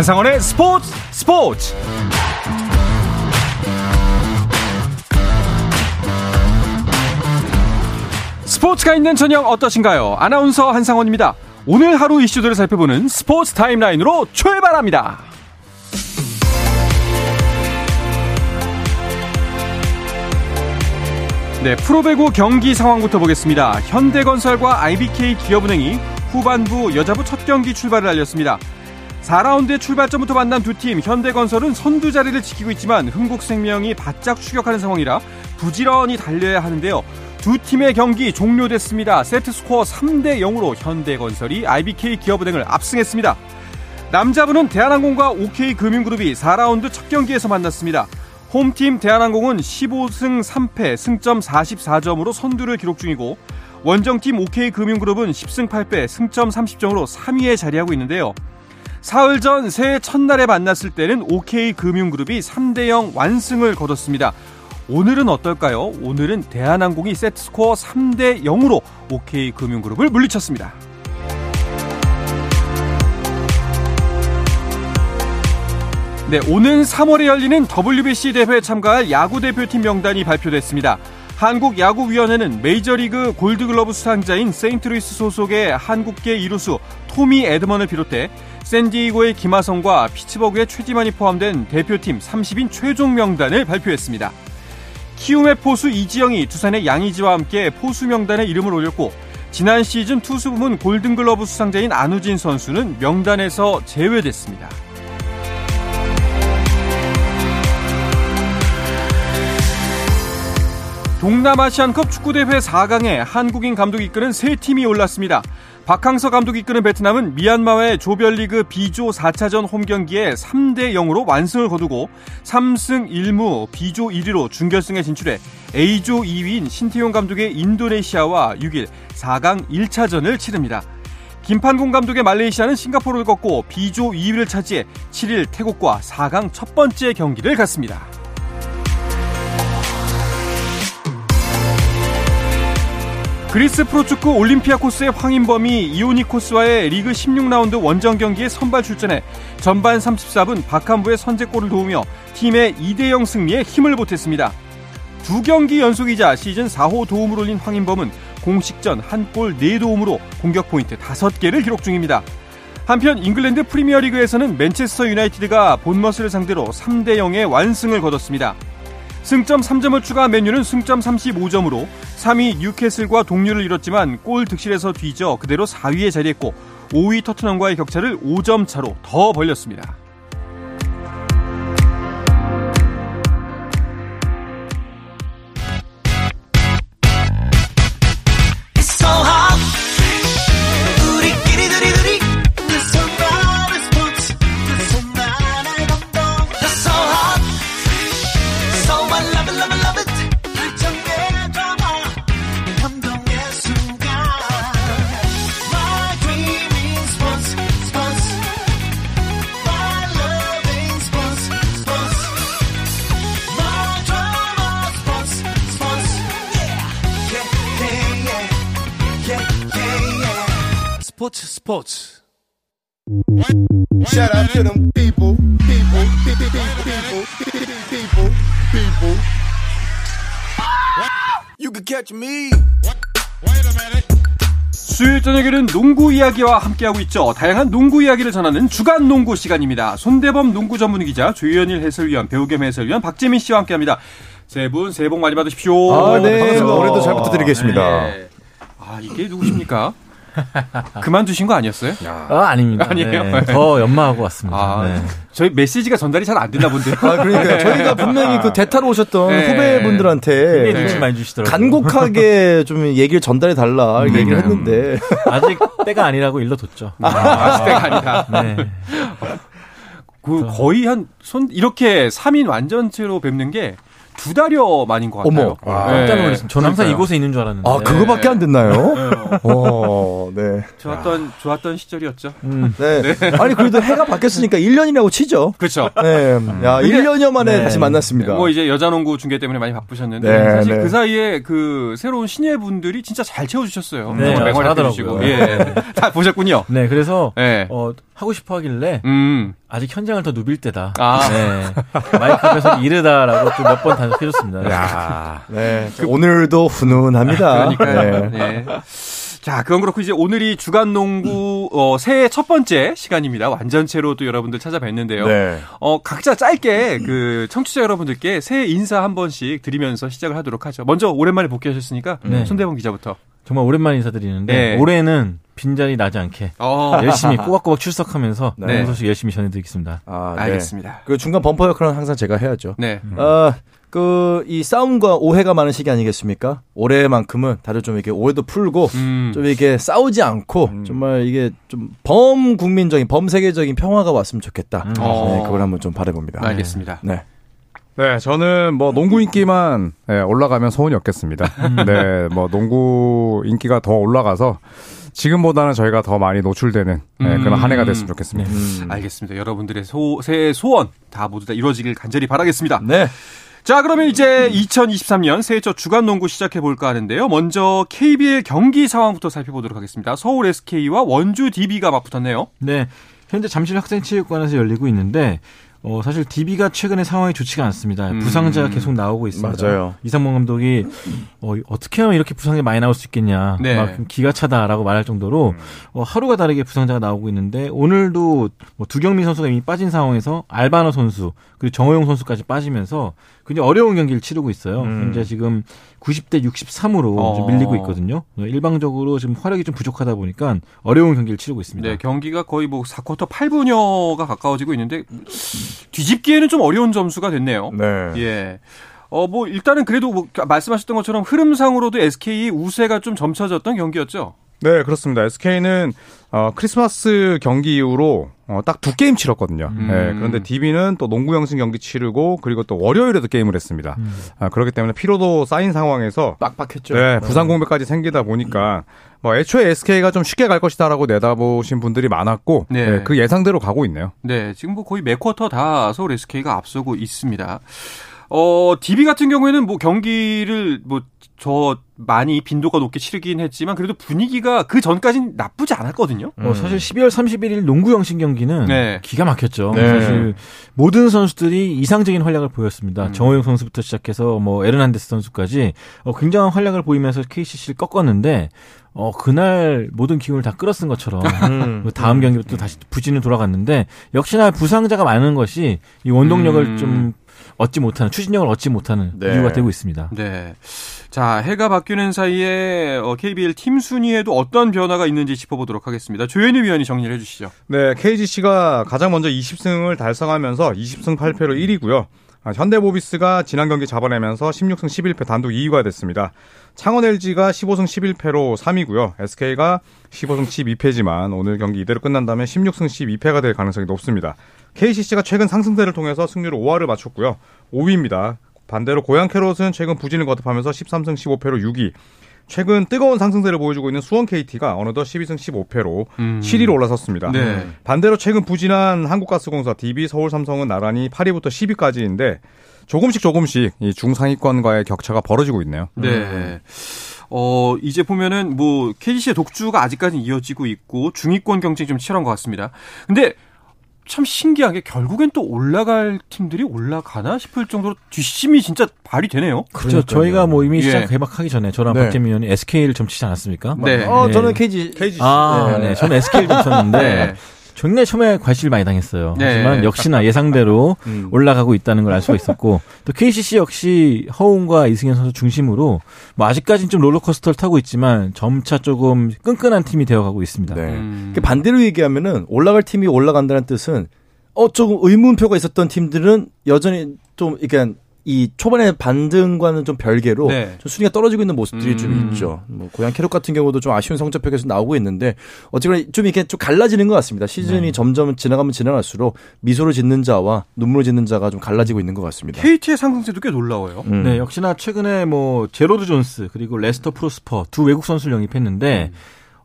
한상원의 스포츠 스포츠 스포츠가 있는 저녁 어떠신가요? 아나운서 한상원입니다. 오늘 하루 이슈들을 살펴보는 스포츠 타임라인으로 출발합니다. 네, 프로배구 경기 상황부터 보겠습니다. 현대건설과 IBK 기업은행이 후반부 여자부 첫 경기 출발을 알렸습니다. 4라운드의 출발점부터 만난 두 팀, 현대건설은 선두 자리를 지키고 있지만 흥국생명이 바짝 추격하는 상황이라 부지런히 달려야 하는데요. 두 팀의 경기 종료됐습니다. 세트 스코어 3대 0으로 현대건설이 IBK 기업은행을 압승했습니다. 남자부는 대한항공과 OK금융그룹이 4라운드 첫 경기에서 만났습니다. 홈팀 대한항공은 15승 3패 승점 44점으로 선두를 기록 중이고 원정팀 OK금융그룹은 10승 8패 승점 30점으로 3위에 자리하고 있는데요. 사흘 전 새해 첫날에 만났을 때는 OK금융그룹이 3대 0 완승을 거뒀습니다. 오늘은 어떨까요? 오늘은 대한항공이 세트 스코어 3대 0으로 OK금융그룹을 물리쳤습니다. 네, 오는 3월에 열리는 WBC 대회에 참가할 야구 대표팀 명단이 발표됐습니다. 한국야구위원회는 메이저리그 골드글러브 수상자인 세인트루이스 소속의 한국계 이루수 토미 에드먼을 비롯해 샌디에이고의 김하성과 피츠버그의 최지만이 포함된 대표팀 30인 최종 명단을 발표했습니다. 키움의 포수 이지영이 두산의 양의지와 함께 포수 명단에 이름을 올렸고 지난 시즌 투수 부문 골든글러브 수상자인 안우진 선수는 명단에서 제외됐습니다. 동남아시안컵 축구대회 4강에 한국인 감독이 이끄는 세 팀이 올랐습니다. 박항서 감독이 이끄는 베트남은 미얀마와의 조별리그 B조 4차전 홈경기에 3대 0으로 완승을 거두고 3승 1무 B조 1위로 준결승에 진출해 A조 2위인 신태용 감독의 인도네시아와 6일 4강 1차전을 치릅니다. 김판공 감독의 말레이시아는 싱가포르를 꺾고 B조 2위를 차지해 7일 태국과 4강 첫 번째 경기를 갖습니다. 그리스 프로축구 올림피아코스의 황인범이 이오니코스와의 리그 16라운드 원정 경기에 선발 출전해 전반 34분 박한부의 선제골을 도우며 팀의 2대0 승리에 힘을 보탰습니다. 두 경기 연속이자 시즌 4호 도움을 올린 황인범은 공식전 한 골 4도움으로 공격 포인트 5개를 기록 중입니다. 한편 잉글랜드 프리미어리그에서는 맨체스터 유나이티드가 본머스를 상대로 3대 0의 완승을 거뒀습니다. 승점 3점을 추가한 맨유는 승점 35점으로 3위 뉴캐슬과 동률을 이뤘지만 골 득실에서 뒤져 그대로 4위에 자리했고 5위 터트넘과의 격차를 5점 차로 더 벌렸습니다. 스포츠 Shout out to them people, people, people, people, people, people. You can catch me. 수요일 저녁에는 농구 이야기와 함께하고 있죠. 다양한 농구 이야기를 전하는 주간 농구 시간입니다. 손대범 농구 전문 기자, 조현일 해설위원, 배우 겸 해설위원 박재민 씨와 함께합니다. 세 분 새해 복 많이 받으십시오. 아, 네. 반갑습니다. 올해도 잘 부탁드리겠습니다. 네. 아, 이게 누구십니까? 그만두신 거 아니었어요? 아, 아닙니다. 아니에요? 네, 더 연마하고 왔습니다. 아, 네. 저희 메시지가 전달이 잘 안 됐나 본데요. 아, 그러니까 저희가 분명히 그 대타로 오셨던 네. 후배분들한테 눈치 많이 주시더라고요. 간곡하게 좀 얘기를 전달해 달라 이렇게 얘기를 했는데 아직 때가 아니라고 일러뒀죠. 아, 아직 때가 아니다. 네. 그 거의 한 손 이렇게 3인 완전체로 뵙는 게 두 달여 만인 것 같아요. 어머. 아, 네. 깜짝 놀랐습니다. 저는 항상 그러니까요. 이곳에 있는 줄 알았는데. 아 그거밖에 안 됐나요? 어, 네. 좋았던 좋았던 시절이었죠. 음. 네. 아니 그래도 해가 바뀌었으니까 1년이라고 치죠. 그렇죠. 네. 야, 1년여 만에 네. 다시 만났습니다. 뭐 이제 여자농구 중계 때문에 많이 바쁘셨는데 네, 사실 네. 그 사이에 그 새로운 신예 분들이 진짜 잘 채워주셨어요. 네, 정말 맹활약 잘하더라고요. 해주시고 예, 다 보셨군요. 네, 그래서 네. 어, 하고 싶어 하길래 음. 아직 현장을 더 누빌 때다. 아. 네. 마이크 앞에서 이르다라고 좀몇번 단속해줬습니다. 야. 네. 오늘도 훈훈합니다. 그러니까요. 네. 네. 자, 그건 그렇고 이제 오늘이 주간 농구 어, 새해 첫 번째 시간입니다. 완전체로 또 여러분들 찾아뵀는데요. 네. 어, 각자 짧게 그 청취자 여러분들께 새해 인사 한 번씩 드리면서 시작을 하도록 하죠. 먼저 오랜만에 복귀하셨으니까 네. 손대범 기자부터. 정말 오랜만에 인사드리는데 네. 올해는 빈자리 나지 않게 어, 열심히 꼬박꼬박 출석하면서 네. 좋은 소식 열심히 전해드리겠습니다. 아, 네. 알겠습니다. 그 중간 범퍼 역할은 항상 제가 해야죠. 네. 아, 그, 이 싸움과 오해가 많은 시기 아니겠습니까? 올해만큼은 다들 좀 이렇게 오해도 풀고, 음. 좀 이렇게 싸우지 않고, 정말 이게 좀 범국민적인, 범세계적인 평화가 왔으면 좋겠다. 음. 어. 네, 그걸 한번 좀 바라봅니다. 알겠습니다. 네. 네, 저는 뭐 농구 인기만 네, 올라가면 소원이 없겠습니다. 네, 뭐 농구 인기가 더 올라가서 지금보다는 저희가 더 많이 노출되는 네, 그런 한 해가 됐으면 좋겠습니다. 알겠습니다. 여러분들의 소, 새해 소원 다 모두 다 이루어지길 간절히 바라겠습니다. 네. 자, 그러면 이제 2023년 새해 첫 주간 농구 시작해 볼까 하는데요. 먼저 KBL 경기 상황부터 살펴보도록 하겠습니다. 서울 SK와 원주 DB가 맞붙었네요. 네. 현재 잠실 학생체육관에서 열리고 있는데 어, 사실 DB가 최근에 상황이 좋지가 않습니다. 음. 부상자가 계속 나오고 있습니다. 맞아요. 이상범 감독이 어, 어떻게 하면 이렇게 부상이 많이 나올 수 있겠냐. 네. 막 기가 차다라고 말할 정도로 어, 하루가 다르게 부상자가 나오고 있는데 오늘도 뭐 두경민 선수가 이미 빠진 상황에서 알바노 선수 그리고 정호용 선수까지 빠지면서 굉장히 어려운 경기를 치르고 있어요. 현재 지금 90대 63으로 어. 밀리고 있거든요. 어, 일방적으로 지금 화력이 좀 부족하다 보니까 어려운 경기를 치르고 있습니다. 네, 경기가 거의 뭐 4쿼터 8분여가 가까워지고 있는데 뒤집기에는 좀 어려운 점수가 됐네요. 네. 예. 어, 뭐, 일단은 그래도 뭐 말씀하셨던 것처럼 흐름상으로도 SK 우세가 좀 점쳐졌던 경기였죠. 네, 그렇습니다. SK는 어, 크리스마스 경기 이후로 어, 딱 두 게임 치렀거든요. 음. 네, 그런데 DB는 또 농구 형식 경기 치르고 그리고 또 월요일에도 게임을 했습니다. 아, 그렇기 때문에 피로도 쌓인 상황에서 빡빡했죠. 네, 부상 공백까지 생기다 보니까 뭐 애초에 SK가 좀 쉽게 갈 것이다라고 내다보신 분들이 많았고 네. 네, 그 예상대로 가고 있네요. 네, 지금 뭐 거의 매 쿼터 다 서울 SK가 앞서고 있습니다. 어, DB 같은 경우에는 뭐 경기를 뭐 저 많이 빈도가 높게 치르긴 했지만 그래도 분위기가 그 전까진 나쁘지 않았거든요. 어, 사실 12월 31일 농구 영신 경기는 네. 기가 막혔죠. 네. 사실 모든 선수들이 이상적인 활약을 보였습니다. 음. 정호영 선수부터 시작해서 뭐 에르난데스 선수까지 어, 굉장한 활약을 보이면서 KCC를 꺾었는데 어, 그날 모든 기운을 다 끌어쓴 것처럼 음. 그 다음 경기로 또 다시 부진을 돌아갔는데 역시나 부상자가 많은 것이 이 원동력을 음. 좀 얻지 못하는 추진력을 얻지 못하는 네. 이유가 되고 있습니다. 네. 자, 해가 바뀌는 사이에 어, KBL 팀 순위에도 어떤 변화가 있는지 짚어보도록 하겠습니다. 조현희 위원이 정리를 해주시죠. 네, KGC가 가장 먼저 20승을 달성하면서 20승 8패로 1위고요. 아, 현대모비스가 지난 경기 잡아내면서 16승 11패 단독 2위가 됐습니다. 창원 LG가 15승 11패로 3위고요. SK가 15승 12패지만 오늘 경기 이대로 끝난다면 16승 12패가 될 가능성이 높습니다. KCC가 최근 상승세를 통해서 승률 5할을 맞췄고요. 5위입니다. 반대로 고양 캐롯은 최근 부진을 거듭하면서 13승 15패로 6위. 최근 뜨거운 상승세를 보여주고 있는 수원 KT가 어느덧 12승 15패로 음. 7위로 올라섰습니다. 네. 반대로 최근 부진한 한국가스공사 DB 서울삼성은 나란히 8위부터 10위까지인데 조금씩 조금씩 이 중상위권과의 격차가 벌어지고 있네요. 네. 어, 이제 보면은 뭐 KGC의 독주가 아직까지 이어지고 있고 중위권 경쟁이 좀 치열한 것 같습니다. 근데 참 신기하게 결국엔 또 올라갈 팀들이 올라가나 싶을 정도로 뒷심이 진짜 발이 되네요. 그렇죠. 저희가 뭐 이미 예. 시작 개막하기 전에 저랑 네. 박재민 의원이 SK를 점치지 않았습니까? 네. 어, 네. 저는 KG. KGC. 아, 네. 네. 저는 SK를 점쳤는데 네. 정말 처음에 과실을 많이 당했어요. 네. 하지만 역시나 예상대로 음. 올라가고 있다는 걸 알 수가 있었고 또 KCC 역시 허웅과 이승현 선수 중심으로 뭐 아직까지는 좀 롤러코스터를 타고 있지만 점차 조금 끈끈한 팀이 되어가고 있습니다. 네. 음. 그 반대로 얘기하면은 올라갈 팀이 올라간다는 뜻은 어 조금 의문표가 있었던 팀들은 여전히 좀 이게 이 초반에 반등과는 좀 별개로 네. 좀 순위가 떨어지고 있는 모습들이 음. 좀 있죠. 뭐 고양 캐럿 같은 경우도 좀 아쉬운 성적표 계속 나오고 있는데 어쨌거나 좀 이렇게 좀 갈라지는 것 같습니다. 시즌이 네. 점점 지나가면 지나갈수록 미소를 짓는 자와 눈물을 짓는 자가 좀 갈라지고 있는 것 같습니다. KT의 상승세도 꽤 놀라워요. 음. 네, 역시나 최근에 뭐 제로드 존스 그리고 레스터 프로스퍼 두 외국 선수를 영입했는데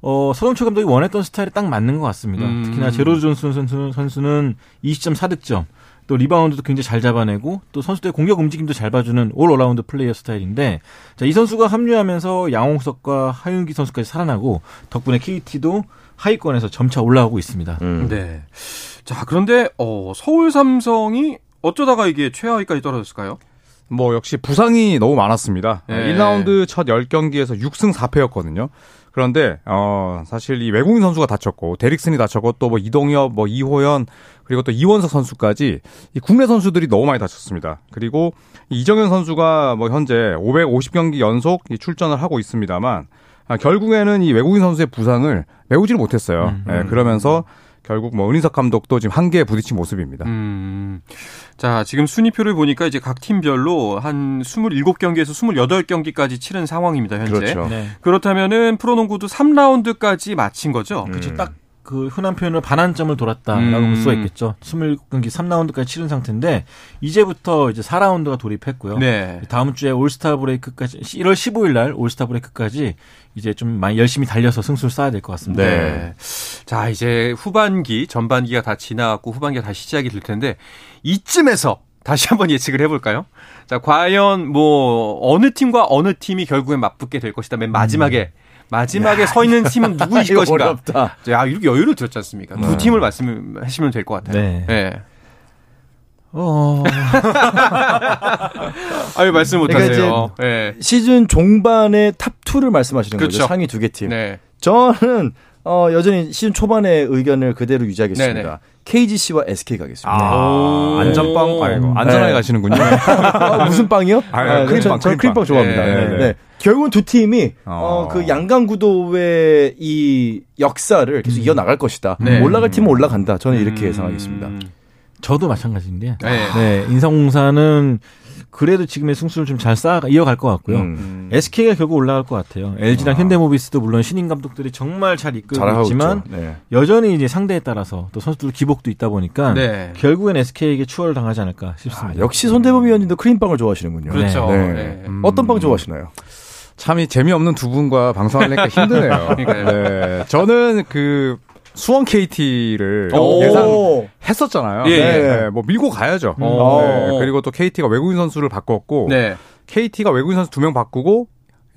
어, 서동철 감독이 원했던 스타일에 딱 맞는 것 같습니다. 음. 특히나 제로드 존스 선수는, 선수는 20.4득점, 또 리바운드도 굉장히 잘 잡아내고 또 선수들의 공격 움직임도 잘 봐주는 all-around 플레이어 스타일인데 자, 이 선수가 합류하면서 양홍석과 하윤기 선수까지 살아나고 덕분에 KT도 하위권에서 점차 올라오고 있습니다. 음. 네. 자, 그런데 어, 서울 삼성이 어쩌다가 이게 최하위까지 떨어졌을까요? 뭐 역시 부상이 너무 많았습니다. 예. 1라운드 첫 10경기에서 6승 4패였거든요. 그런데 어 사실 이 외국인 선수가 다쳤고 데릭슨이 다쳤고 또 뭐 이동엽, 뭐 이호연 그리고 또 이원석 선수까지 이 국내 선수들이 너무 많이 다쳤습니다. 그리고 이 이정현 선수가 뭐 현재 550경기 연속 이 출전을 하고 있습니다만 아, 결국에는 이 외국인 선수의 부상을 메우지를 못했어요. 예, 그러면서 결국 뭐 은희석 감독도 지금 한계에 부딪힌 모습입니다. 음. 자, 지금 순위표를 보니까 이제 각 팀별로 한 27경기에서 28경기까지 치른 상황입니다, 현재. 그렇죠. 네. 그렇다면은 프로농구도 3라운드까지 마친 거죠. 그렇죠. 딱 그 흔한 표현으로 반환점을 돌았다라고 음. 볼 수가 있겠죠. 27경기 3라운드까지 치른 상태인데 이제부터 이제 4라운드가 돌입했고요. 네. 다음 주에 올스타 브레이크까지 1월 15일 날 올스타 브레이크까지 이제 좀 많이 열심히 달려서 승수를 쌓아야 될 것 같습니다. 네. 자, 이제 후반기, 전반기가 다 지나갔고 후반기가 다시 시작이 될 텐데 이쯤에서 다시 한번 예측을 해볼까요? 자, 과연 뭐 어느 팀과 어느 팀이 결국엔 맞붙게 될 것이다. 맨 마지막에 마지막에 서 있는 팀은 누구일 것인가? 어렵다. 자, 이렇게 여유를 두었지 않습니까? 두 팀을 말씀하시면 될 것 같아요. 네. 네. 어, 아유 말씀 그러니까 못하세요. 네. 시즌 종반의 top 2를 말씀하시는 그렇죠. 거죠. 상위 두 개 팀. 네. 저는 어, 여전히 시즌 초반의 의견을 그대로 유지하겠습니다. 네네. KGC와 SK 가겠습니다. 아, 안전빵 아니고 안전하게 네. 가시는군요. 아, 무슨 빵이요? 아, 네, 크림빵, 저- 크림빵. 크림빵 좋아합니다. 네, 네, 네. 네. 결국은 두 팀이 어. 어, 그 양강 구도의 이 역사를 계속 이어 나갈 것이다. 네. 올라갈 팀은 올라간다. 저는 이렇게 음. 예상하겠습니다. 저도 마찬가지인데. 네. 네, 인상공사는 그래도 지금의 승수를 좀 잘 쌓아 이어갈 것 같고요. 음. SK가 결국 올라갈 것 같아요. LG랑 현대모비스도 물론 신인 감독들이 정말 잘 이끌고 있지만. 네. 여전히 이제 상대에 따라서 또 선수들 기복도 있다 보니까 네. 결국엔 SK에게 추월을 당하지 않을까 아, 싶습니다. 역시 손대범 위원님도 크림빵을 좋아하시는군요. 그렇죠. 네. 네. 어떤 빵 좋아하시나요? 참이 재미없는 두 분과 방송하려니까 힘드네요. 네. 저는 그 수원 KT를 오. 예상했었잖아요. 예, 예. 네. 뭐 밀고 가야죠. 어. 네. 그리고 또 KT가 외국인 선수를 바꿨고 네. KT가 외국인 선수 두 명 바꾸고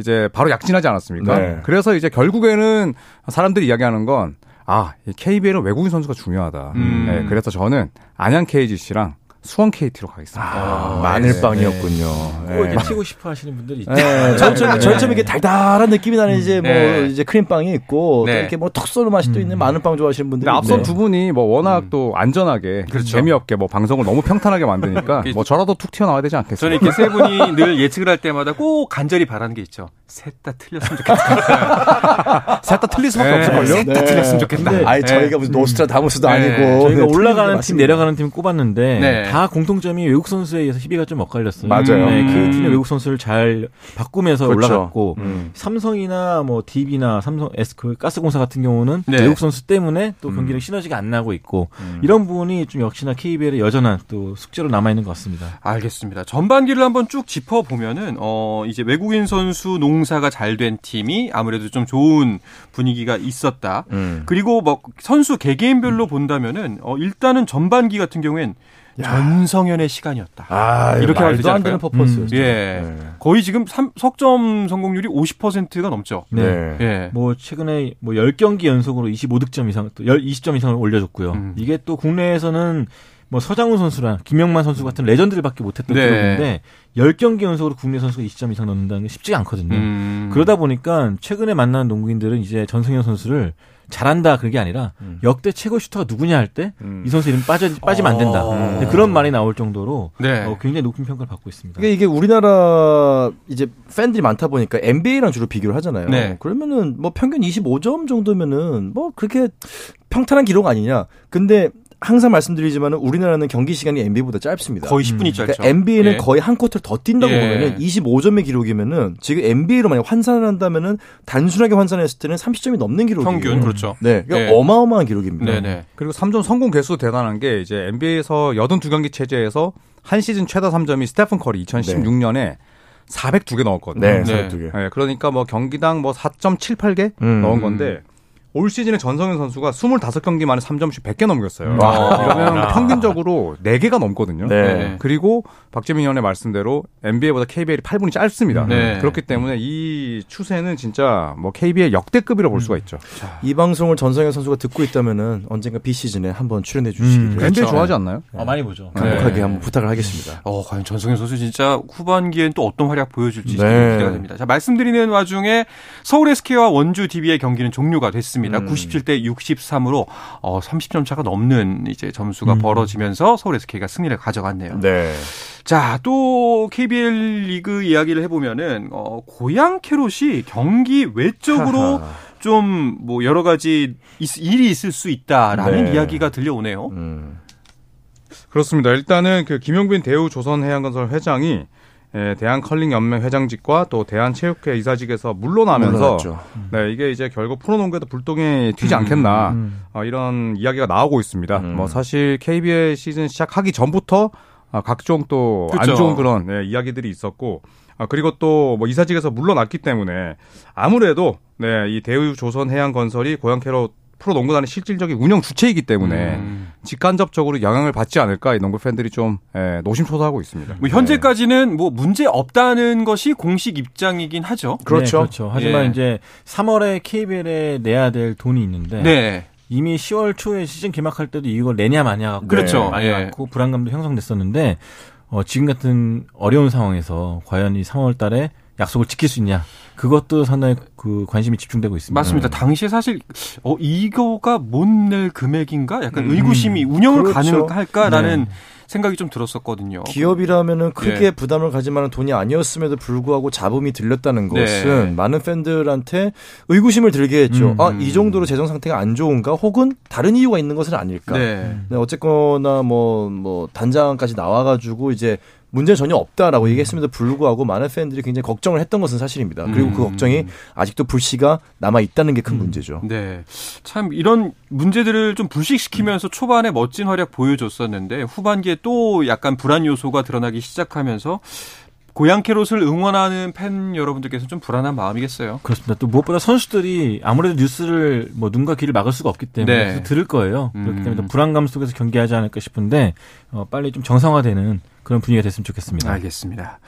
이제 바로 약진하지 않았습니까? 네. 그래서 이제 결국에는 사람들이 이야기하는 건 아, 이 KBL은 외국인 선수가 중요하다. 음. 네, 그래서 저는 안양 KGC랑 수원 KT로 가겠습니다. 아, 마늘빵이었군요. 꼭 네. 이렇게 튀고 싶어 하시는 분들이 있죠. 네, 저처럼, 저처럼 이렇게 달달한 느낌이 나는 이제 뭐 네. 이제 크림빵이 있고 네. 또 이렇게 뭐 톡 쏘는 맛이 또 있는 마늘빵 좋아하시는 분들이 근데 앞선 있네. 두 분이 뭐 워낙 또 안전하게 그렇죠. 재미없게 뭐 방송을 너무 평탄하게 만드니까 뭐 저라도 툭 튀어나와야 되지 저는 않겠습니까? 이렇게 세 분이 늘 예측을 할 때마다 꼭 간절히 바라는 게 있죠. 셋 다 틀렸으면 좋겠다. 셋 다 틀릴 수밖에 네. 없을걸요? 셋 다 틀렸으면 좋겠다. 아니 네. 저희가 무슨 노스트라다무스도 네. 아니고 저희가 네, 올라가는 팀 맞습니다. 내려가는 팀 꼽았는데 네. 다 공통점이 외국 선수에 의해서 희비가 좀 엇갈렸어요. 맞아요. 네, 음. KT는 외국 선수를 잘 바꾸면서 그렇죠. 올라갔고 음. 삼성이나 뭐 DB나 삼성 S 그 가스공사 같은 경우는 네. 외국 선수 때문에 또 경기력 시너지가 안 나고 있고 이런 부분이 좀 역시나 KBL의 여전한 또 숙제로 남아 있는 것 같습니다. 알겠습니다. 전반기를 한번 쭉 짚어 보면은 어 이제 외국인 선수 농사가 잘 된 팀이 아무래도 좀 좋은 분위기가 있었다. 음. 그리고 뭐 선수 개개인별로 본다면은 어 일단은 전반기 같은 경우엔 전성현의 시간이었다. 아 이렇게 말도 안 되는 않을까요? 퍼포먼스. 예. 네. 거의 지금 삼- 석점 성공률이 50%가 넘죠. 네. 예. 뭐 최근에 뭐 10경기 연속으로 25득점 이상 또 20점 이상을 올려줬고요. 음. 이게 또 국내에서는 뭐 서장훈 선수랑 김영만 선수 같은 레전드들밖에 못했던 네. 기록인데 10경기 연속으로 국내 선수가 20점 이상 넣는다는 게 쉽지가 않거든요. 음. 그러다 보니까 최근에 만난 농구인들은 이제 전승현 선수를 잘한다 그게 아니라 음. 역대 최고 슈터가 누구냐 할 때이 음. 선수 이름 빠져 빠지면 안 된다. 어. 네, 그런 말이 나올 정도로 네. 어, 굉장히 높은 평가를 받고 있습니다. 이게, 이게 우리나라 이제 팬들이 많다 보니까 NBA랑 주로 비교를 하잖아요. 네. 그러면은 뭐 평균 25점 정도면은 뭐 그렇게 평탄한 기록 아니냐. 근데 항상 말씀드리지만은 우리나라는 경기 시간이 NBA보다 짧습니다. 거의 10분이 짧죠. 그러니까 NBA는 예. 거의 한 쿼터를 더 뛴다고 예. 보면은 25점의 기록이면은 지금 NBA로 만약 환산을 한다면은 단순하게 환산했을 때는 30점이 넘는 기록이에요. 평균 그렇죠. 네, 그러니까 네. 어마어마한 기록입니다. 네네. 그리고 3점 성공 개수 대단한 게 이제 NBA에서 82경기 체제에서 한 시즌 최다 3점이 스테픈 커리 2016년에 402개 넣었거든요. 네, 네. 네. 두 개. 네, 그러니까 뭐 경기당 뭐 4.78개 음. 넣은 건데 올 시즌에 전성현 선수가 25경기 만에 3점씩 100개 넘겼어요. 와. 이러면 평균적으로 4개가 넘거든요. 네. 그리고 박재민 의원의 말씀대로 NBA보다 KBL이 8분이 짧습니다. 네. 그렇기 때문에 이 추세는 진짜 뭐 KBL 역대급이라 볼 수가 있죠. 이 방송을 전성현 선수가 듣고 있다면은 언젠가 비시즌에 한번 출연해 주시기를 NBA 그렇죠. 좋아하지 않나요? 어, 많이 보죠. 강력하게 네. 한번 부탁을 하겠습니다. 어, 과연 전성현 선수 진짜 후반기엔 또 어떤 활약 보여줄지 네. 기대가 됩니다. 자, 말씀드리는 와중에 서울 SK와 원주 DB의 경기는 종료가 됐습니다. 음. 97대 63으로 어, 30점 차가 넘는 이제 점수가 벌어지면서 서울 SK가 승리를 가져갔네요. 네. 자, 또 KBL 리그 이야기를 해 보면은 어, 고양 캐롯이 경기 외적으로 좀 뭐 여러 가지 있- 일이 있을 수 있다라는 네. 이야기가 들려오네요. 음. 그렇습니다. 일단은 그 김용빈 대우 조선해양건설 회장이 예, 대한컬링연맹 회장직과 또 대한체육회 이사직에서 물러나면서 물러났죠. 네, 이게 이제 결국 프로농구에도 불똥이 튀지 않겠나 어, 이런 이야기가 나오고 있습니다. 음. 뭐 사실 KBL 시즌 시작하기 전부터 아, 각종 또안 그쵸. 좋은 그런 네, 이야기들이 있었고 아, 그리고 또 뭐 이사직에서 물러났기 때문에 아무래도 네, 이 대우 조선해양건설이 고양캐로 프로농구단의 실질적인 운영 주체이기 때문에 음. 직간접적으로 영향을 받지 않을까 이 농구 팬들이 좀 예, 노심초사하고 있습니다. 뭐 현재까지는 뭐 문제 없다는 것이 공식 입장이긴 하죠. 그렇죠. 네, 그렇죠. 하지만 예. 이제 3월에 KBL에 내야 될 돈이 있는데 네. 이미 10월 초에 시즌 개막할 때도 이걸 내냐 마냐 갖고 그렇죠. 많이 예. 많고 불안감도 형성됐었는데 어, 지금 같은 어려운 상황에서 과연 이 3월 달에 약속을 지킬 수 있냐 그것도 상당히 그 관심이 집중되고 있습니다. 맞습니다. 당시에 사실 어 이거가 못 낼 금액인가? 약간 음. 의구심이 운영을 그렇죠. 가능할까라는 네. 생각이 좀 들었었거든요. 기업이라면은 크게 예. 부담을 가질 만한 돈이 아니었음에도 불구하고 잡음이 들렸다는 네. 것은 많은 팬들한테 의구심을 들게 했죠. 음. 아, 이 정도로 재정 상태가 안 좋은가? 혹은 다른 이유가 있는 것은 아닐까? 네. 네, 어쨌거나 뭐, 뭐, 단장까지 나와가지고 이제 문제 전혀 없다라고 얘기했음에도 불구하고 많은 팬들이 굉장히 걱정을 했던 것은 사실입니다. 그리고 그 음. 걱정이 아직도 불씨가 남아 있다는 게 큰 문제죠. 네. 참 이런 문제들을 좀 불식시키면서 초반에 멋진 활약 보여줬었는데 후반기에 또 약간 불안 요소가 드러나기 시작하면서 고양 캐롯을 응원하는 팬 여러분들께서 좀 불안한 마음이겠어요. 그렇습니다. 또 무엇보다 선수들이 아무래도 뉴스를 뭐 눈과 귀를 막을 수가 없기 때문에 네. 들을 거예요. 음. 그렇기 때문에 또 불안감 속에서 경기하지 않을까 싶은데 어, 빨리 좀 정상화되는 그런 분위기가 됐으면 좋겠습니다. 알겠습니다.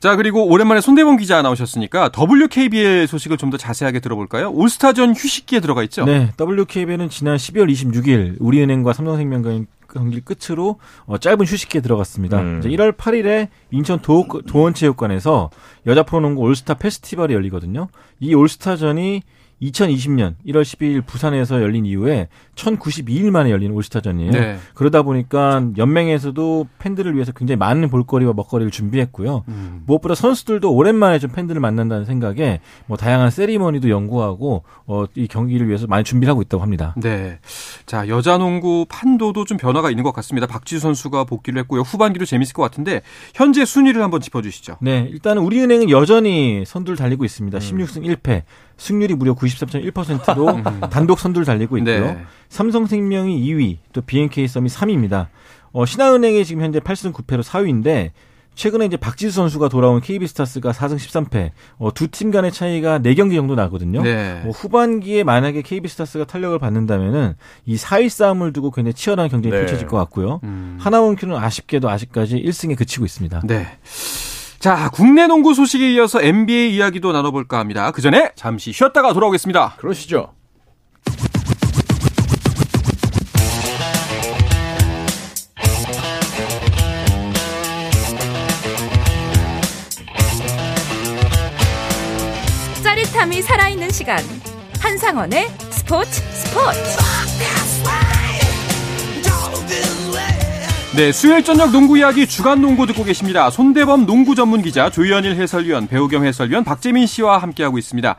자, 그리고 오랜만에 손대범 기자 나오셨으니까 WKBL 소식을 좀 더 자세하게 들어볼까요? 올스타전 휴식기에 들어가 있죠? 네, WKBL은 지난 12월 26일 우리은행과 삼성생명 경기 끝으로 어, 짧은 휴식기에 들어갔습니다. 음. 이제 1월 8일에 인천 도, 도원체육관에서 여자 프로농구 올스타 페스티벌이 열리거든요. 이 올스타전이 2020년 1월 12일 부산에서 열린 이후에 1092일 만에 열린 올스타전이에요. 네. 그러다 보니까 연맹에서도 팬들을 위해서 굉장히 많은 볼거리와 먹거리를 준비했고요. 음. 무엇보다 선수들도 오랜만에 좀 팬들을 만난다는 생각에 뭐 다양한 세리머니도 연구하고 어, 이 경기를 위해서 많이 준비를 하고 있다고 합니다. 네. 자, 여자 농구 판도도 좀 변화가 있는 것 같습니다. 박지수 선수가 복귀를 했고요. 후반기도 재밌을 것 같은데 현재 순위를 한번 짚어 주시죠. 네, 일단은 우리은행은 여전히 선두를 달리고 있습니다. 16승 1패, 승률이 무려 93.1%로 단독 선두를 달리고 있고요. 네. 삼성생명이 2위, 또 BNK 썸이 3위입니다. 어, 신한은행이 지금 현재 8승 9패로 4위인데 최근에 이제 박지수 선수가 돌아온 KB스타스가 4승 13패, 어, 두 팀 간의 차이가 4경기 정도 나거든요. 네. 어, 후반기에 만약에 KB스타스가 탄력을 받는다면은 이 4위 싸움을 두고 굉장히 치열한 경쟁이 네. 펼쳐질 것 같고요. 음. 하나원큐는 아쉽게도 아직까지 1승에 그치고 있습니다. 네. 자, 국내 농구 소식에 이어서 NBA 이야기도 나눠볼까 합니다. 그 전에 잠시 쉬었다가 돌아오겠습니다. 그러시죠. 짜릿함이 살아있는 시간 한상원의 스포츠 스포츠 네, 수요일 저녁 농구 이야기 주간 농구 듣고 계십니다. 손대범 농구 전문 기자, 조현일 해설위원, 배우 겸 해설위원 박재민 씨와 함께하고 있습니다.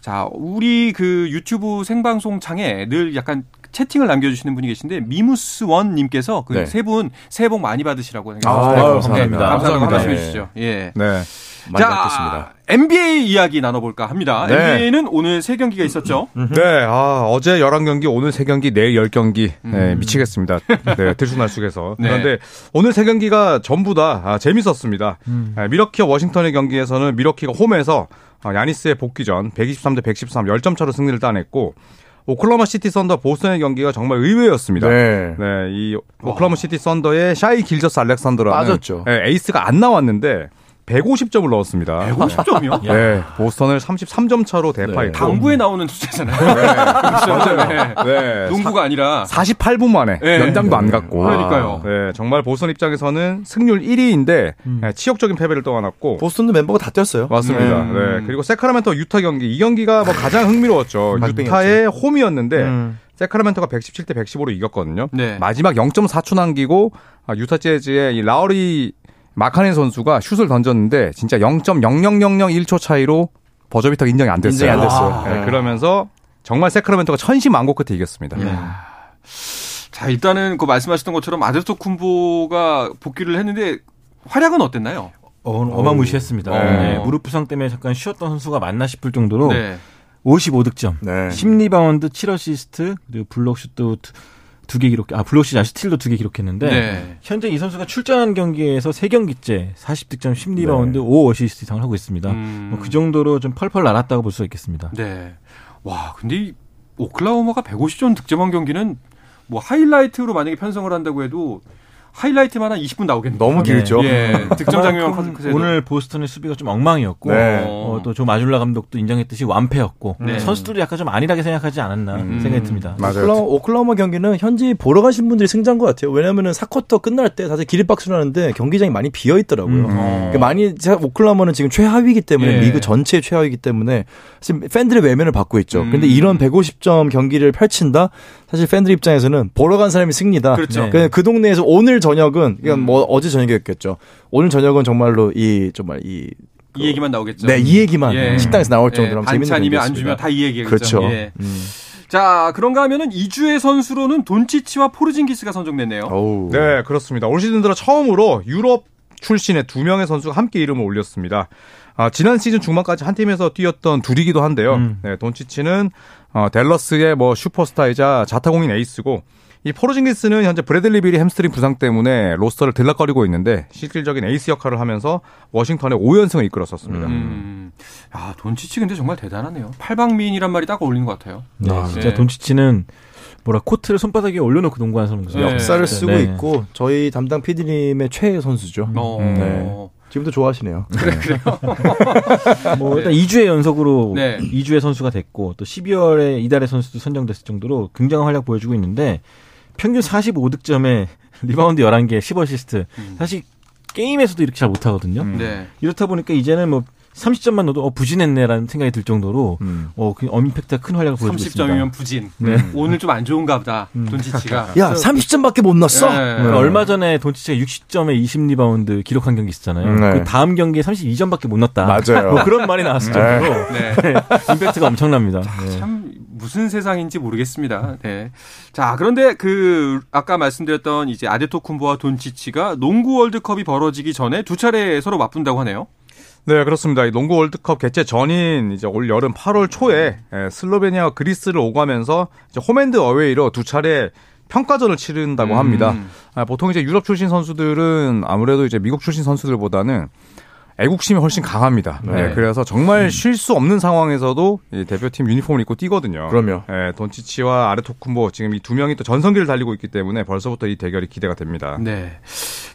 자, 우리 그 유튜브 생방송 창에 늘 약간 채팅을 남겨주시는 분이 계신데 미무스 원 님께서 그 네. 세분 새해 복 많이 받으시라고 아유, 생각합니다. 감사합니다. 감사합니다. 한 말씀 네. 해주시죠. 예. 네. 많이 받겠습니다. NBA 이야기 나눠볼까 합니다. 네. NBA는 오늘 세 경기가 있었죠. 네, 아, 어제 11경기, 오늘 3경기, 내일 10경기. 네, 미치겠습니다. 네, 들쑥날쑥해서. 네. 그런데 오늘 3경기가 전부 다 아, 재밌었습니다. 네, 밀워키와 워싱턴의 경기에서는 밀워키가 홈에서 아, 야니스의 복귀 전 123대 113 10점 차로 승리를 따냈고 오클라호마 시티 썬더 보스턴의 경기가 정말 의외였습니다. 네. 네, 이 오클라호마 시티 썬더의 샤이 길저스 알렉산더라는 빠졌죠. 네, 에이스가 안 나왔는데 150점을 넣었습니다. 150점이요? 네, 보스턴을 33점 차로 대파했고 당구에 나오는 숫자잖아요. 맞아요. 네. 농구가 아니라 48분 만에 네. 연장도 안 갔고. 그러니까요. 네, 정말 보스턴 입장에서는 승률 1위인데 네, 치욕적인 패배를 떠안았고 보스턴도 멤버가 다 뛰었어요. 맞습니다. 네. 네. 그리고 새크라멘토 유타 경기 이 경기가 뭐 가장 흥미로웠죠. 유타의 홈이었는데 음. 세카라멘토가 117대 115로 이겼거든요. 네. 마지막 0.4초 남기고 아, 유타 재즈의 이 라우리 마카넨 선수가 슛을 던졌는데 진짜 0.00001초 차이로 버저비터 인정이 안 됐어요. 인정이 안 됐어요. 네, 네. 그러면서 정말 세카라멘토가 천시만고 끝에 이겼습니다. 자 일단은 그 말씀하셨던 것처럼 아데토 쿤보가 복귀를 했는데 활약은 어땠나요? 어, 어마무시했습니다. 어. 네, 무릎 부상 때문에 잠깐 쉬었던 선수가 맞나 싶을 정도로 네. 55득점, 네. 10리바운드, 7어시스트, 그리고 블록슛도 두 개 기록, 아 블록슛 아니 스틸도 두 개 기록했는데 네. 현재 이 선수가 출전한 경기에서 3경기째 40득점, 10리바운드, 5어시스트 이상을 하고 있습니다. 음. 뭐 그 정도로 좀 펄펄 날았다고 볼 수가 있겠습니다. 네. 와, 근데 이 오클라호마가 150점 득점한 경기는 뭐 하이라이트로 만약에 편성을 한다고 해도 하이라이트만 한 20분 나오겠네요. 너무 길죠. 예. 득점 장면 오늘 보스턴의 수비가 좀 엉망이었고 네. 어, 또조 마줄라 감독도 인정했듯이 완패였고 네. 선수들도 약간 좀 안일하게 생각하지 않았나 음. 생각이 듭니다. 맞아요. 오클라호마, 오클라호마 경기는 현지 보러 가신 분들이 승자인 것 같아요. 왜냐하면 4쿼터 끝날 때 다들 기립박수를 하는데 경기장이 많이 비어 있더라고요. 음. 그러니까 많이 제가 오클라호마는 지금 최하위이기 때문에 예. 리그 전체 최하위이기 때문에 지금 팬들의 외면을 받고 있죠. 음. 근데 이런 150점 경기를 펼친다. 사실 팬들 입장에서는 보러 간 사람이 승리다. 그렇죠. 그그 동네에서 오늘 저녁은 이건 뭐 어제 저녁이었겠죠. 오늘 저녁은 정말로 이 정말 이이 얘기만 나오겠죠. 네, 이 얘기만 예. 식당에서 나올 예, 정도로 재밌는 반찬이면 안. 주면 다 이 얘기겠죠. 그렇죠. 예. 음. 자, 그런가 하면은 이주의 선수로는 돈치치와 포르징기스가 선정됐네요. 어우. 네, 그렇습니다. 올 시즌 들어 처음으로 유럽 출신의 두 명의 선수가 함께 이름을 올렸습니다. 아, 지난 시즌 중반까지 한 팀에서 뛰었던 둘이기도 한데요. 음. 네, 돈치치는 어, 댈러스의 뭐 슈퍼스타이자 자타공인 에이스고 이 포르징기스는 현재 브래들리 빌이 햄스트링 부상 때문에 로스터를 들락거리고 있는데 실질적인 에이스 역할을 하면서 워싱턴의 5연승을 이끌었었습니다. 음. 야, 돈치치 근데 정말 대단하네요. 팔방미인이란 말이 딱 어울리는 것 같아요. 네, 아, 진짜 네. 돈치치는 뭐라 코트를 손바닥에 올려놓고 농구하는 선수. 네. 역사를 쓰고 네. 있고 저희 담당 PD님의 최애 선수죠. 어. 네. 지금도 좋아하시네요. 뭐 일단 이주의 연속으로 네. 이주의 선수가 됐고 또 12월에 이달의 선수도 선정됐을 정도로 굉장한 활약 보여주고 있는데 평균 45득점에 리바운드 11개, 10어시스트. 사실 게임에서도 이렇게 잘 못하거든요. 음. 네. 이렇다 보니까 이제는 뭐 30점만 넣어도 어, 부진했네라는 생각이 들 정도로 음. 어, 그 임팩트가 큰 활약을 보여주고 있습니다. 30점이면 부진. 네. 오늘 좀 안 좋은가 보다. 돈치치가. 야, 30점밖에 못 넣었어? 네. 그러니까 얼마 전에 돈치치가 60점에 20 리바운드 기록한 경기 있었잖아요. 네. 그 다음 경기에 32점밖에 못 넣었다. 맞아요. 뭐 그런 말이 나왔을 정도로 네. 임팩트가 엄청납니다. 네. 참 무슨 세상인지 모르겠습니다. 네. 자, 그런데 그 아까 말씀드렸던 이제 아데토쿤보와 돈치치가 농구 월드컵이 벌어지기 전에 두 차례 서로 맞붙는다고 하네요. 네, 그렇습니다. 이 농구 월드컵 개최 전인 이제 올 여름 8월 초에 예, 슬로베니아와 그리스를 오가면서 이제 홈앤드 어웨이로 두 차례 평가전을 치른다고 합니다. 음. 아, 보통 이제 유럽 출신 선수들은 아무래도 이제 미국 출신 선수들보다는 애국심이 훨씬 강합니다. 네. 네, 그래서 정말 쉴 수 없는 상황에서도 이 대표팀 유니폼을 입고 뛰거든요. 그럼요. 예, 돈치치와 아데토쿤보 지금 이 두 명이 또 전성기를 달리고 있기 때문에 벌써부터 이 대결이 기대가 됩니다. 네.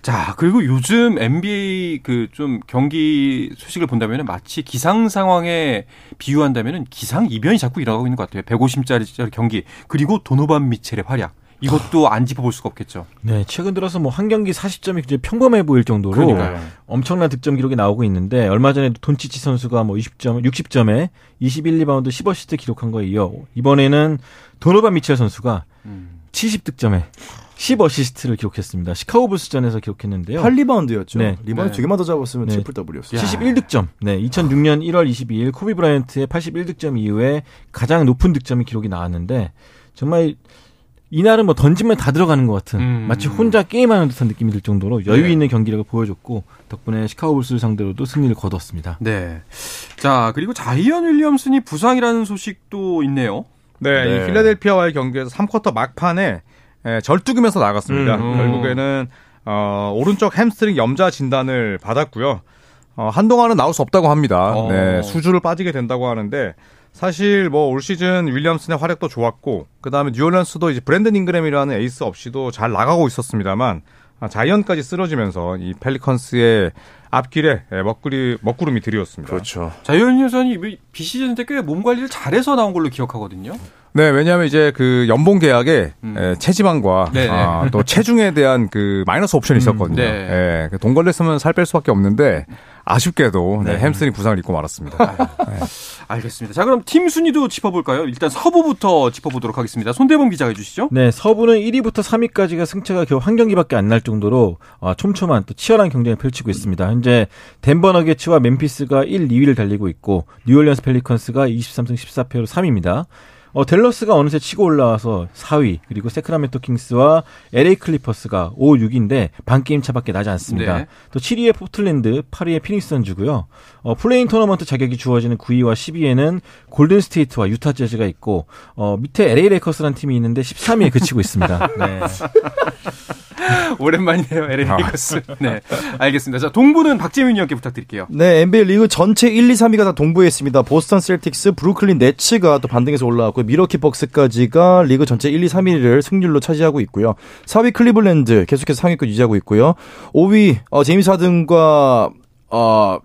자, 그리고 요즘 NBA 그 좀 경기 소식을 본다면 마치 기상 상황에 비유한다면 기상 이변이 자꾸 일어나고 있는 것 같아요. 150짜리 경기. 그리고 도노반 미첼의 활약. 이것도 안 짚어볼 수가 없겠죠. 네, 최근 들어서 뭐 한 경기 40점이 굉장히 평범해 보일 정도로 그러니까요. 엄청난 득점 기록이 나오고 있는데 얼마 전에 돈치치 선수가 뭐 20점, 60점에 21 리바운드 10어시스트 기록한 거에 이어 이번에는 도노반 미첼 선수가 음. 70득점에 10어시스트를 기록했습니다. 시카고 불스전에서 기록했는데요. 8리바운드였죠. 네. 리바운드 네. 두 개만 더 잡았으면 네. 트리플 더블이었어요. 71득점. 네, 2006년 1월 22일 코비 브라이언트의 81득점 이후에 가장 높은 득점이 기록이 나왔는데 정말 이날은 뭐 던지면 다 들어가는 것 같은 음. 마치 혼자 게임하는 듯한 느낌이 들 정도로 여유 네. 있는 경기력을 보여줬고 덕분에 시카고 불스를 상대로도 승리를 거뒀습니다. 네. 자, 그리고 자이언 윌리엄슨이 부상이라는 소식도 있네요. 네, 네. 이 필라델피아와의 경기에서 3쿼터 막판에 에, 절뚝이면서 나갔습니다. 음. 결국에는 어, 오른쪽 햄스트링 염좌 진단을 받았고요. 어, 한동안은 나올 수 없다고 합니다. 어. 네, 수주를 빠지게 된다고 하는데 사실 뭐 올 시즌 윌리엄슨의 활약도 좋았고 그다음에 뉴올리언스도 이제 브랜든 잉그램이라는 에이스 없이도 잘 나가고 있었습니다만 아, 자이언까지 쓰러지면서 이 펠리컨스의 앞길에 예, 먹구리 먹구름이 드리웠습니다. 그렇죠. 자이언 유선이 비시즌 때 꽤 몸 관리를 잘해서 나온 걸로 기억하거든요. 네, 왜냐하면 이제 그 연봉 계약에 음. 에, 체지방과 네네. 아, 또 체중에 대한 그 마이너스 옵션이 있었거든요. 네. 예, 그 돈 걸렸으면 살 뺄 수밖에 없는데 아쉽게도 네, 네. 햄스트링 부상을 입고 말았습니다. 알겠습니다. 자, 그럼 팀 순위도 짚어볼까요? 일단 서부부터 짚어보도록 하겠습니다. 손대범 기자가 해주시죠. 네, 서부는 1위부터 3위까지가 승차가 겨우 한 경기밖에 안 날 정도로 어, 촘촘한 또 치열한 경쟁을 펼치고 있습니다. 현재 덴버 너게츠와 멤피스가 1, 2위를 달리고 있고 뉴올리언스 펠리컨스가 23승 14패로 3위입니다. 어, 댈러스가 어느새 치고 올라와서 4위, 그리고 새크라멘토 킹스와 LA 클리퍼스가 5, 6인데 반 게임 차밖에 나지 않습니다. 네. 또 7위에 포틀랜드, 8위에 피닉스 선즈고요. 어, play-in 토너먼트 자격이 주어지는 9위와 10위에는 골든 스테이트와 유타 재즈가 있고 어, 밑에 LA 레이커스라는 팀이 있는데 13위에 그치고 있습니다. 네. 오랜만이네요, LA 레이커스. 네. 알겠습니다. 자, 동부는 박재민 위원께 부탁드릴게요. 네, NBA 리그 전체 1, 2, 3위가 다 동부에 있습니다. 보스턴 셀틱스, 브루클린 네츠가 또 반등해서 올라왔고 밀워키 벅스까지가 리그 전체 1, 2, 3위를 승률로 차지하고 있고요. 4위 클리블랜드 계속해서 상위권 유지하고 있고요. 5위 어, 제임스 하든과 어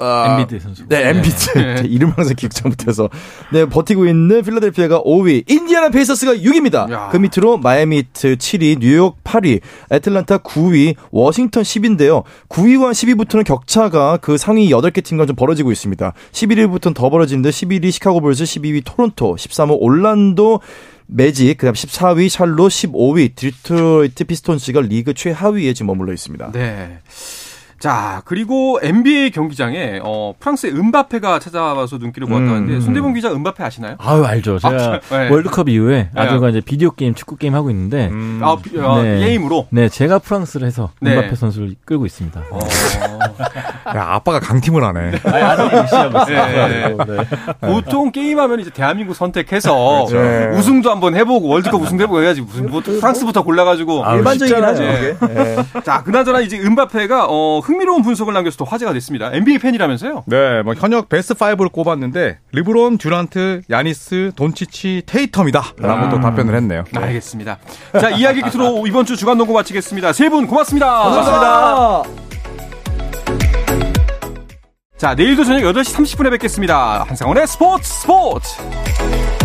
아, 엠비드 선수. 네, 엠비드. 제 이름 항상 기억 잘 못해서. 네, 버티고 있는 필라델피아가 5위, 인디아나 페이서스가 6위입니다. 야. 그 밑으로 마이애미 히트 7위, 뉴욕 8위, 애틀란타 9위, 워싱턴 10위인데요. 9위와 10위부터는 격차가 그 상위 8개 팀과 좀 벌어지고 있습니다. 11위부터는 더 벌어지는데 11위 시카고 불스, 12위 토론토, 13위 올란도 매직, 그다음 14위 샬롯, 15위 디트로이트 피스톤스가 리그 최하위에 지금 머물러 있습니다. 네. 자, 그리고 NBA 경기장에 어, 프랑스의 음바페가 찾아와서 눈길을 모았다는데 음. 손대범 기자 음바페 아시나요? 아유 알죠. 제가 아, 네. 월드컵 이후에 네. 아들과 이제 비디오 게임, 축구 게임 하고 있는데, 음, 아, 비- 어, 네. 게임으로. 네 제가 프랑스를 해서 네. 음바페 선수를 끌고 있습니다. 어, 야, 아빠가 강팀을 하네. 네. 네. 보통 게임하면 이제 대한민국 선택해서 그렇죠. 우승도 한번 해보고 월드컵 우승도 해보고 해야지 무슨 뭐 프랑스부터 골라가지고 일반적이긴 하죠. 네. 자 그나저나 이제 음바페가 어, 흥미로운 분석을 남겨서 또 화제가 됐습니다. NBA 팬이라면서요? 네, 뭐 현역 베스트 5를 꼽았는데 르브론, 듀란트, 야니스, 돈치치, 테이텀이다라고 또 답변을 했네요. 알겠습니다. 자 이야기 끝으로 이번 주 주간 농구 마치겠습니다. 세 분 고맙습니다. 감사합니다. 자 내일도 저녁 8시 30분에 뵙겠습니다. 한상원의 스포츠 스포츠.